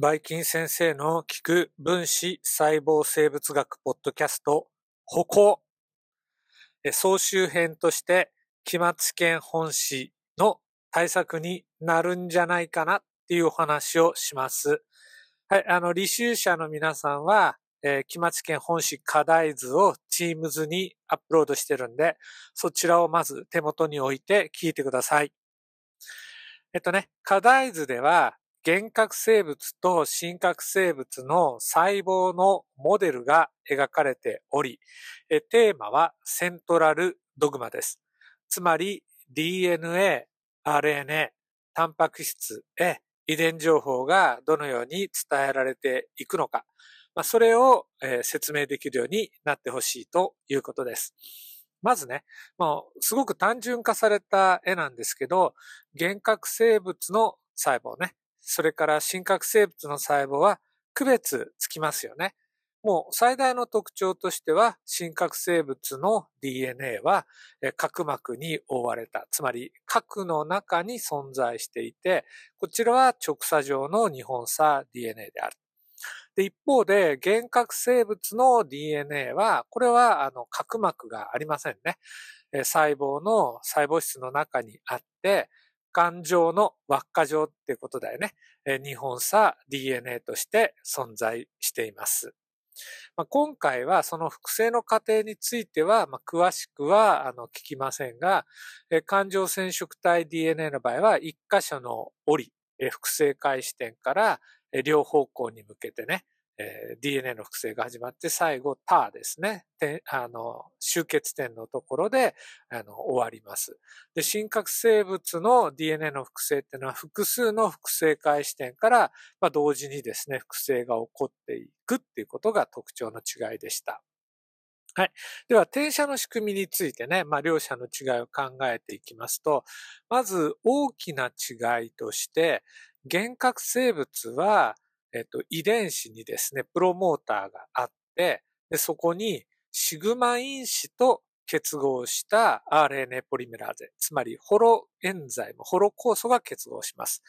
バイキン先生の聞く分子細胞生物学ポッドキャスト、歩行。総集編として期末検本誌の対策になるんじゃないかなっていうお話をします。はい、あの、履修者の皆さんは、えー、期末検本誌課題図を Teams にアップロードしてるんで、そちらをまず手元に置いて聞いてください。えっとね、課題図では、幻覚生物と真核生物の細胞のモデルが描かれており、テーマはセントラルドグマです。つまり DNA、RNA、タンパク質へ遺伝情報がどのように伝えられていくのか、それを説明できるようになってほしいということです。まずね、もうすごく単純化された絵なんですけど、幻覚生物の細胞ね、それから真核生物の細胞は区別つきますよね。もう最大の特徴としては、真核生物の DNA は角膜に覆われた。つまり核の中に存在していて、こちらは直鎖状の日本差 DNA である。で一方で、幻覚生物の DNA は、これはあの角膜がありませんね。細胞の細胞質の中にあって、環状の輪っか状ってことだよね。日本差 DNA として存在しています。まあ、今回はその複製の過程については、まあ、詳しくはあの聞きませんが、環状染色体 DNA の場合は一箇所の折、複製開始点から両方向に向けてね、えー、DNA の複製が始まって、最後、ターですね。あの、集結点のところで、あの、終わります。で、真核生物の DNA の複製っていうのは、複数の複製開始点から、まあ、同時にですね、複製が起こっていくっていうことが特徴の違いでした。はい。では、転写の仕組みについてね、まあ、両者の違いを考えていきますと、まず大きな違いとして、幻覚生物は、えっと、遺伝子にですね、プロモーターがあって、でそこにシグマ因子と結合した RNA ポリメラーゼ、つまりホロエンザイム、ホロ酵素が結合します。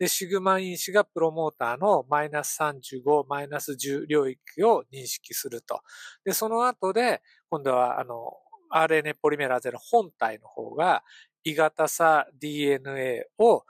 で、シグマ因子がプロモーターのマイナス35、マイナス10領域を認識すると。で、その後で、今度はあの、RNA ポリメラーゼの本体の方が、異型差 DNA を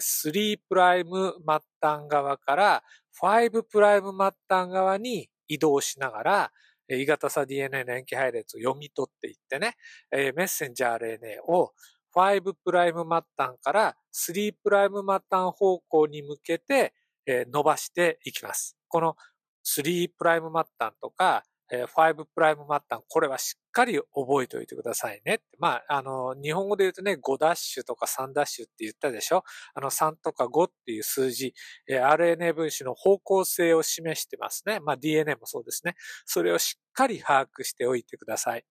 3プライム末端側から5プライム末端側に移動しながら、異型差 DNA の塩基配列を読み取っていってねえ、メッセンジャー RNA を5プライム末端から3プライム末端方向に向けてえ伸ばしていきます。この3プライム末端とか5プライム末端、これはしっかり覚えておいてくださいね。まあ、あの、日本語で言うとね、5ダッシュとか3ダッシュって言ったでしょ？あの、3とか5っていう数字、RNA 分子の方向性を示してますね。まあ、DNA もそうですね。それをしっかり把握しておいてください。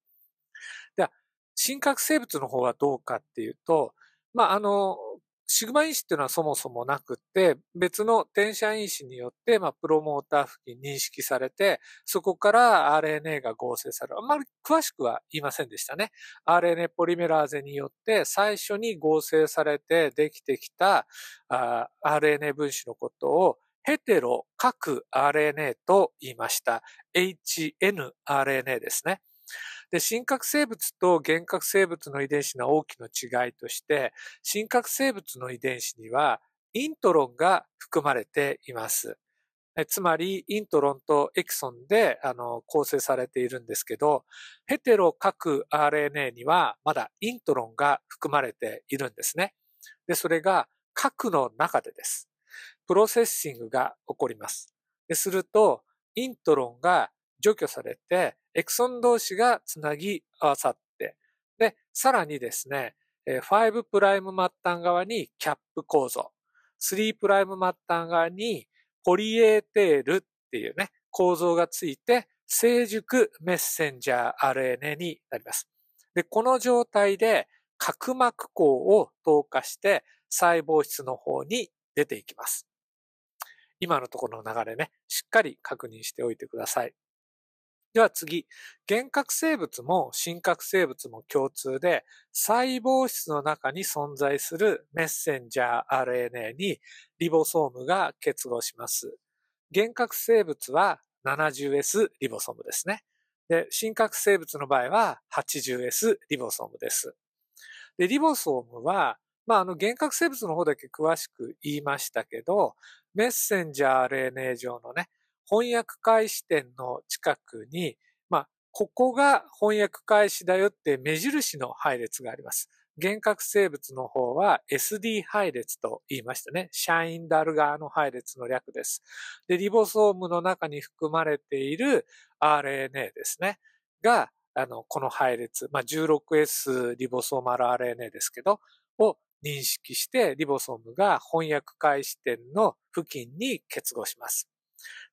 では、真核生物の方はどうかっていうと、まあ、あの、シグマ因子っていうのはそもそもなくって、別の転写因子によって、まあ、プロモーター付近認識されて、そこから RNA が合成される。あんまり詳しくは言いませんでしたね。RNA ポリメラーゼによって最初に合成されてできてきた RNA 分子のことをヘテロ核 RNA と言いました。HNRNA ですね。で、真核生物と原核生物の遺伝子の大きな違いとして、真核生物の遺伝子にはイントロンが含まれています。つまり、イントロンとエキソンであの構成されているんですけど、ヘテロ核 RNA にはまだイントロンが含まれているんですね。で、それが核の中でです。プロセッシングが起こります。ですると、イントロンが除去されて、エクソン同士がつなぎ合わさって、で、さらにですね、5プライム末端側にキャップ構造、3プライム末端側にポリ A テールっていうね、構造がついて、成熟メッセンジャー RNA になります。で、この状態で角膜孔を透過して細胞質の方に出ていきます。今のところの流れね、しっかり確認しておいてください。では次、原核生物も真核生物も共通で、細胞質の中に存在するメッセンジャー RNA にリボソームが結合します。原核生物は 70S リボソームですね。で、真核生物の場合は 80S リボソームです。で、リボソームは、まあ、あの、原核生物の方だけ詳しく言いましたけど、メッセンジャー RNA 上のね、翻訳開始点の近くに、まあ、ここが翻訳開始だよって目印の配列があります。原核生物の方は SD 配列と言いましたね。シャインダルガーの配列の略です。で、リボソームの中に含まれている RNA ですね。が、あの、この配列、まあ、16S リボソーマル RNA ですけど、を認識して、リボソームが翻訳開始点の付近に結合します。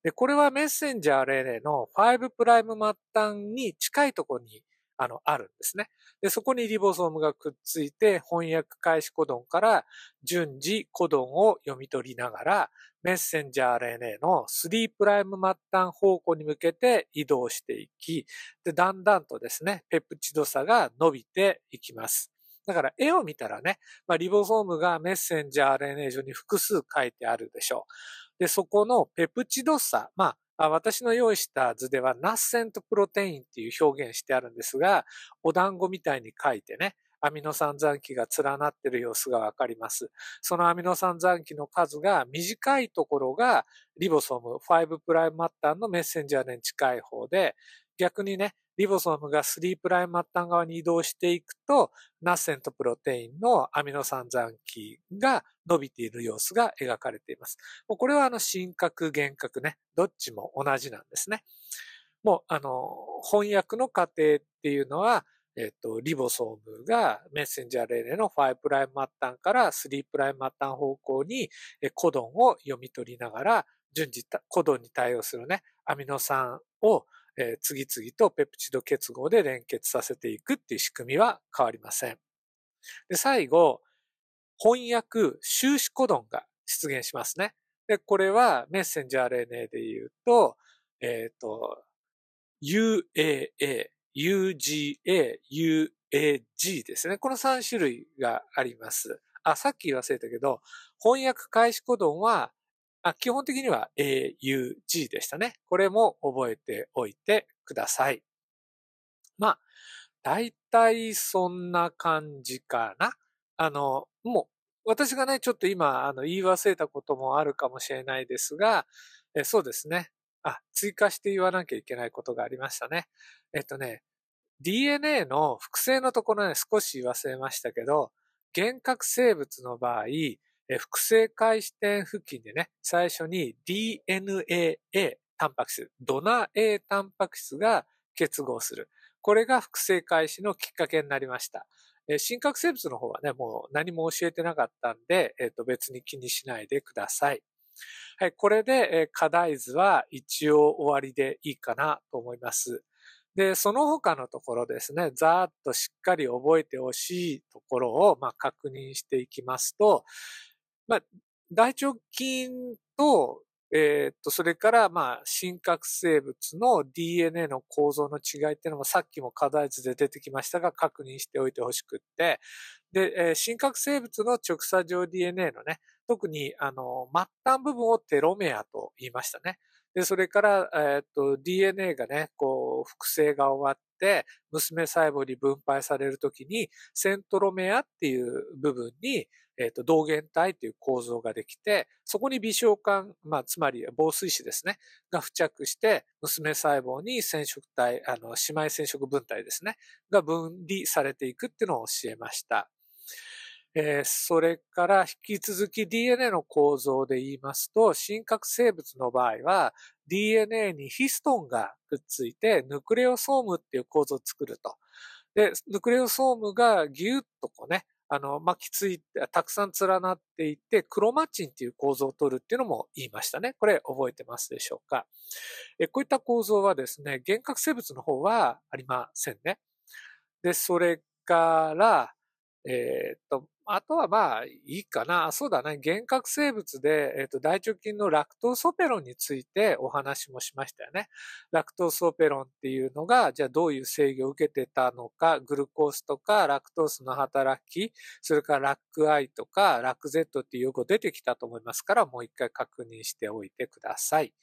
で、これはメッセンジャー RNA の5プライム末端に近いところにあの、あるんですね。で、そこにリボソームがくっついて、翻訳開始コドンから順次コドンを読み取りながら、メッセンジャー RNA の3プライム末端方向に向けて移動していき、で、だんだんとですね、ペプチド差が伸びていきます。だから絵を見たらね、まあ、リボソームがメッセンジャー RNA 上に複数書いてあるでしょう。で、そこのペプチド差、まあ、私の用意した図ではナッセントプロテインっていう表現してあるんですが、お団子みたいに書いてね、アミノ酸残機が連なっている様子がわかります。そのアミノ酸残機の数が短いところがリボソーム5プライムマッターのメッセンジャーに近い方で、逆にね、リボソームが3プライム末端側に移動していくと、ナッセントプロテインのアミノ酸残機が伸びている様子が描かれています。もうこれはあの真核、幻核ね、どっちも同じなんですね。もうあの、翻訳の過程っていうのは、えっ、と、リボソームがメッセンジャー RNA の5プライム末端から3プライム末端方向にコドンを読み取りながら、順次コドンに対応するね、アミノ酸をえー、次々とペプチド結合で連結させていくっていう仕組みは変わりません。で、最後、翻訳収支コドンが出現しますね。で、これはメッセンジャー RNA で言うと、えっ、ー、と、UAA、UGA、UAG ですね。この3種類があります。あ、さっき忘れたけど、翻訳開始コドンはあ基本的には AUG でしたね。これも覚えておいてください。まあ、大体そんな感じかな。あの、もう、私がね、ちょっと今、あの、言い忘れたこともあるかもしれないですが、えそうですね。あ、追加して言わなきゃいけないことがありましたね。えっとね、DNA の複製のところね、少し忘れましたけど、幻覚生物の場合、複製開始点付近でね、最初に DNAA タンパク質、ドナ A タンパク質が結合する。これが複製開始のきっかけになりました。真核生物の方はね、もう何も教えてなかったんで、えっ、と別に気にしないでください。はい、これで、課題図は一応終わりでいいかなと思います。で、その他のところですね、ざーっとしっかり覚えてほしいところを、まあ、確認していきますと、まあ、大腸菌と、えー、っと、それから、まあ、真核生物の DNA の構造の違いっていうのもさっきも課題図で出てきましたが、確認しておいてほしくって、で、えー、真核生物の直鎖状 DNA のね、特に、あの、末端部分をテロメアと言いましたね。で、それから、えー、っと、DNA がね、こう、複製が終わって、娘細胞に分配されるときに、セントロメアっていう部分に、えっ、と、同源体という構造ができて、そこに微小管、まあ、つまり防水紙ですね、が付着して、娘細胞に染色体、あの、姉妹染色分体ですね、が分離されていくっていうのを教えました。えー、それから引き続き DNA の構造で言いますと、真核生物の場合は DNA にヒストンがくっついてヌクレオソームっていう構造を作ると。で、ヌクレオソームがギュッとこうね、あの、巻きついて、たくさん連なっていて、クロマチンっていう構造を取るっていうのも言いましたね。これ覚えてますでしょうか？えこういった構造はですね、幻覚生物の方はありませんね。で、それから、えー、っと、あとはまあいいかな。そうだね。幻覚生物で、えー、っと、大腸菌のラクトースオペロンについてお話もしましたよね。ラクトースオペロンっていうのが、じゃあどういう制御を受けてたのか、グルコースとかラクトースの働き、それからラックアイとかラック Z っていう語出てきたと思いますから、もう一回確認しておいてください。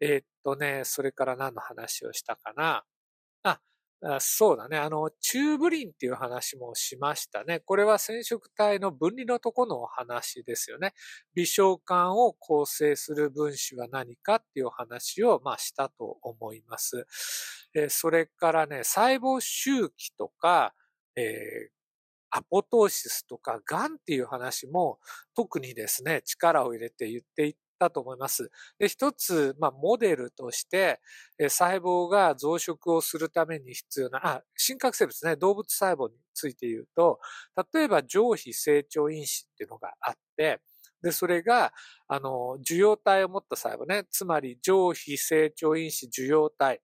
えー、っとね、それから何の話をしたかな。あ、そうだね。あの、チューブリンっていう話もしましたね。これは染色体の分離のとこのお話ですよね。微小管を構成する分子は何かっていう話を、まあ、したと思います。えそれからね、細胞周期とか、えー、アポトーシスとか、癌っていう話も特にですね、力を入れて言っていっだと思います。で、一つ、まあ、モデルとして、え細胞が増殖をするために必要な、あ、真核生物ね、動物細胞について言うと、例えば上皮成長因子っていうのがあって、で、それが、あの、受容体を持った細胞ね、つまり上皮成長因子受容体。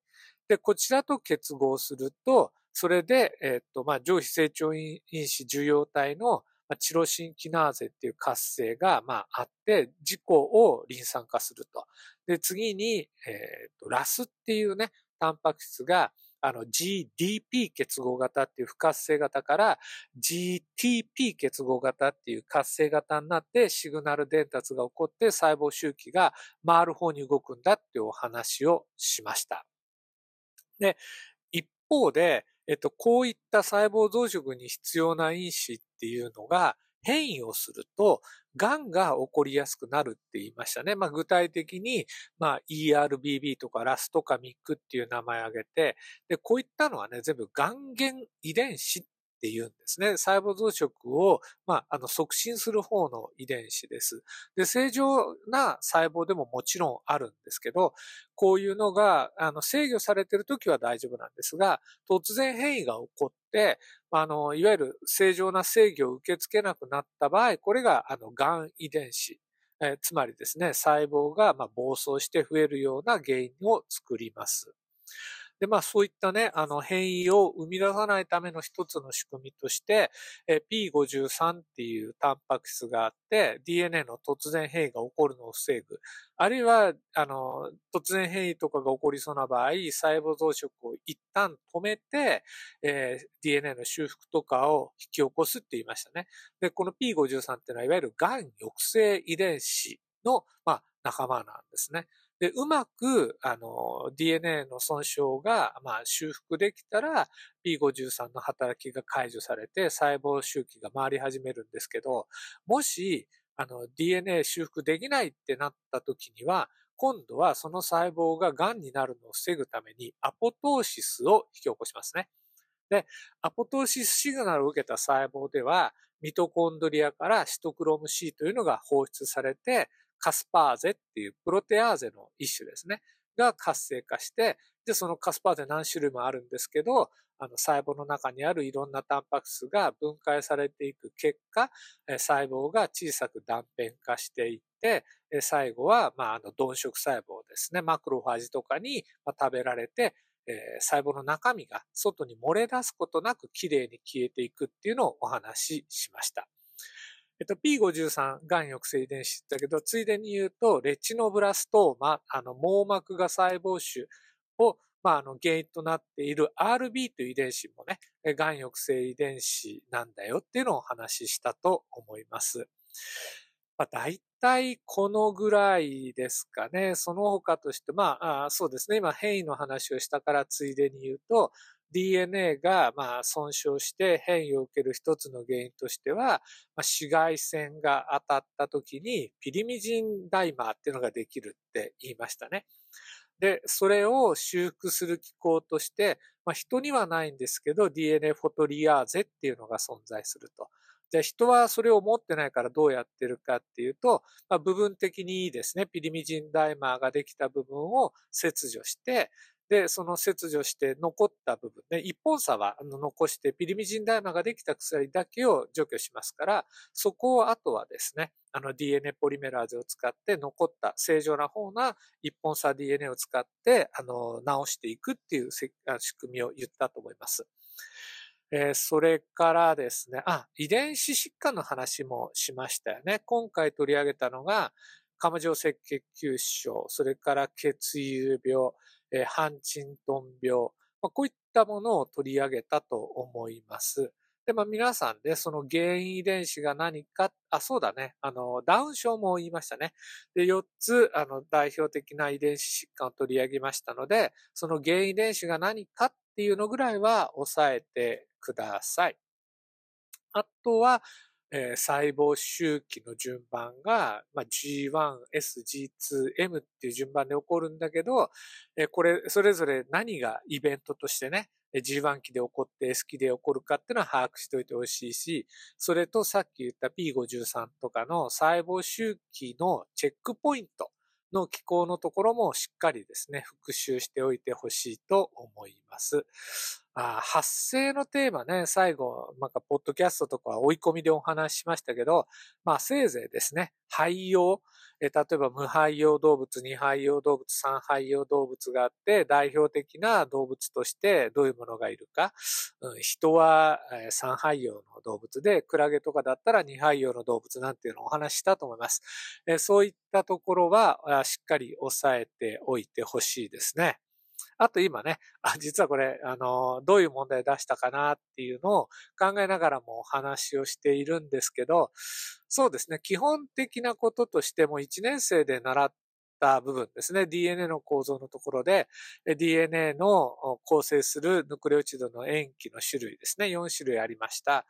で、こちらと結合すると、それで、えっ、と、まあ、上皮成長因子受容体のチロシンキナーゼっていう活性が、まあ、あって、自己をリン酸化すると。で、次に、えっ、ー、と、ラスっていうね、タンパク質が、あの GDP 結合型っていう不活性型から GTP 結合型っていう活性型になってシグナル伝達が起こって細胞周期が回る方に動くんだっていうお話をしました。で、一方で、えっと、こういった細胞増殖に必要な因子っていうのが変異をすると、癌が起こりやすくなるって言いましたね。まあ、具体的に、まあ、ERBB とかラスとかミックっていう名前を挙げて、で、こういったのはね、全部癌原遺伝子っって言うんですね。細胞増殖を、まあ、あの、促進する方の遺伝子です。で、正常な細胞でももちろんあるんですけど、こういうのが、あの、制御されているときは大丈夫なんですが、突然変異が起こって、あの、いわゆる正常な制御を受け付けなくなった場合、これが、あの、癌遺伝子。え、つまりですね、細胞が、ま、暴走して増えるような原因を作ります。で、まあそういったね、あの変異を生み出さないための一つの仕組みとして、P53 っていうタンパク質があって、DNA の突然変異が起こるのを防ぐ。あるいは、あの、突然変異とかが起こりそうな場合、細胞増殖を一旦止めて、えー、DNA の修復とかを引き起こすって言いましたね。で、この P53 っていうのは、いわゆる癌抑制遺伝子の、まあ、仲間なんですね。で、うまく、あの、DNA の損傷が、まあ、修復できたら、P53 の働きが解除されて、細胞周期が回り始めるんですけど、もし、あの、DNA 修復できないってなった時には、今度はその細胞が癌になるのを防ぐために、アポトーシスを引き起こしますね。で、アポトーシスシグナルを受けた細胞では、ミトコンドリアからシトクロム C というのが放出されて、カスパーゼっていうプロテアーゼの一種ですね。が活性化して、で、そのカスパーゼ何種類もあるんですけど、あの細胞の中にあるいろんなタンパク質が分解されていく結果、細胞が小さく断片化していって、最後は、まあ、あの、鈍色細胞ですね。マクロファージとかに食べられて、えー、細胞の中身が外に漏れ出すことなくきれいに消えていくっていうのをお話ししました。えっと、P53、がん抑制遺伝子だけど、ついでに言うと、レチノブラストーマ、あの、網膜が細胞腫を、まあ、あの、原因となっている RB という遺伝子もね、がん抑制遺伝子なんだよっていうのをお話ししたと思います。まあ、大体このぐらいですかね。その他として、まあ、あそうですね。今変異の話をしたからついでに言うと、DNA がまあ損傷して変異を受ける一つの原因としては、まあ、紫外線が当たった時にピリミジンダイマーっていうのができるって言いましたね。で、それを修復する機構として、まあ、人にはないんですけど DNA フォトリアーゼっていうのが存在すると。じゃあ人はそれを持ってないからどうやってるかっていうと、まあ、部分的にですね、ピリミジンダイマーができた部分を切除して、で、その切除して残った部分ね、一本差は残してピリミジンダイマができた鎖だけを除去しますから、そこをあとはですね、あの DNA ポリメラーゼを使って残った正常な方な一本差 DNA を使って、あの、直していくっていう仕組みを言ったと思います。えー、それからですね、あ、遺伝子疾患の話もしましたよね。今回取り上げたのが、カム状赤血球症、それから血友病、えー、ハンチントン病、まあ、こういったものを取り上げたと思います。で、まあ皆さんで、その原因遺伝子が何か、あ、そうだね。あの、ダウン症も言いましたね。で、4つ、あの、代表的な遺伝子疾患を取り上げましたので、その原因遺伝子が何かっていうのぐらいは押さえてください。あとは、えー、細胞周期の順番が、まあ、G1、S、G2、M っていう順番で起こるんだけど、えー、これ、それぞれ何がイベントとしてね、G1 期で起こって S 期で起こるかっていうのは把握しておいてほしいし、それとさっき言った P53 とかの細胞周期のチェックポイントの機構のところもしっかりですね、復習しておいてほしいと思います。あ発生のテーマね、最後、なんか、ポッドキャストとか追い込みでお話ししましたけど、まあ、せいぜいですね、肺葉、え例えば無肺葉動物、二肺葉動物、三肺葉動物があって、代表的な動物としてどういうものがいるか。うん、人は三肺葉の動物で、クラゲとかだったら二肺葉の動物なんていうのをお話ししたと思います。えそういったところはしっかり押さえておいてほしいですね。あと今ね、あ実はこれ、あの、どういう問題出したかなっていうのを考えながらもお話をしているんですけど、そうですね、基本的なこととしても1年生で習った部分ですね。DNA の構造のところで、DNA の構成するヌクレオチドの塩基の種類ですね。4種類ありました。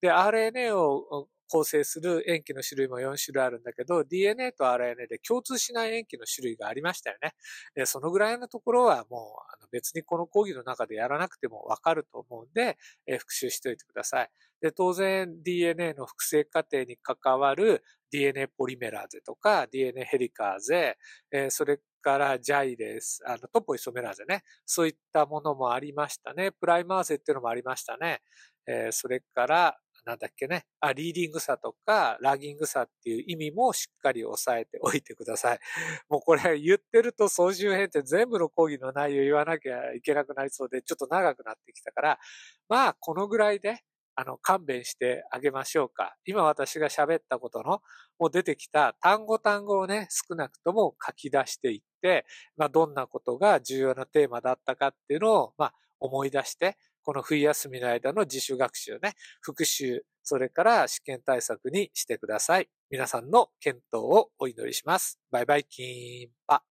で、RNA を構成する塩基の種類も4種類あるんだけど、DNA と RNA で共通しない塩基の種類がありましたよね。そのぐらいのところはもう別にこの講義の中でやらなくてもわかると思うんで、復習しておいてください。で、当然 DNA の複製過程に関わる DNA ポリメラーゼとか DNA ヘリカーゼ、えそれからジャイレス、あのトポイソメラーゼね。そういったものもありましたね。プライマーゼっていうのもありましたね。えそれから、なんだっけね、あ、リーディング差とか、ラギング差っていう意味もしっかり押さえておいてください。もうこれ言ってると総集編って全部の講義の内容言わなきゃいけなくなりそうで、ちょっと長くなってきたから、まあ、このぐらいで、あの、勘弁してあげましょうか。今私が喋ったことの、もう出てきた単語単語をね、少なくとも書き出していって、まあ、どんなことが重要なテーマだったかっていうのを、まあ、思い出して、この冬休みの間の自主学習ね、復習、それから試験対策にしてください。皆さんの検討をお祈りします。バイバイキーンパ。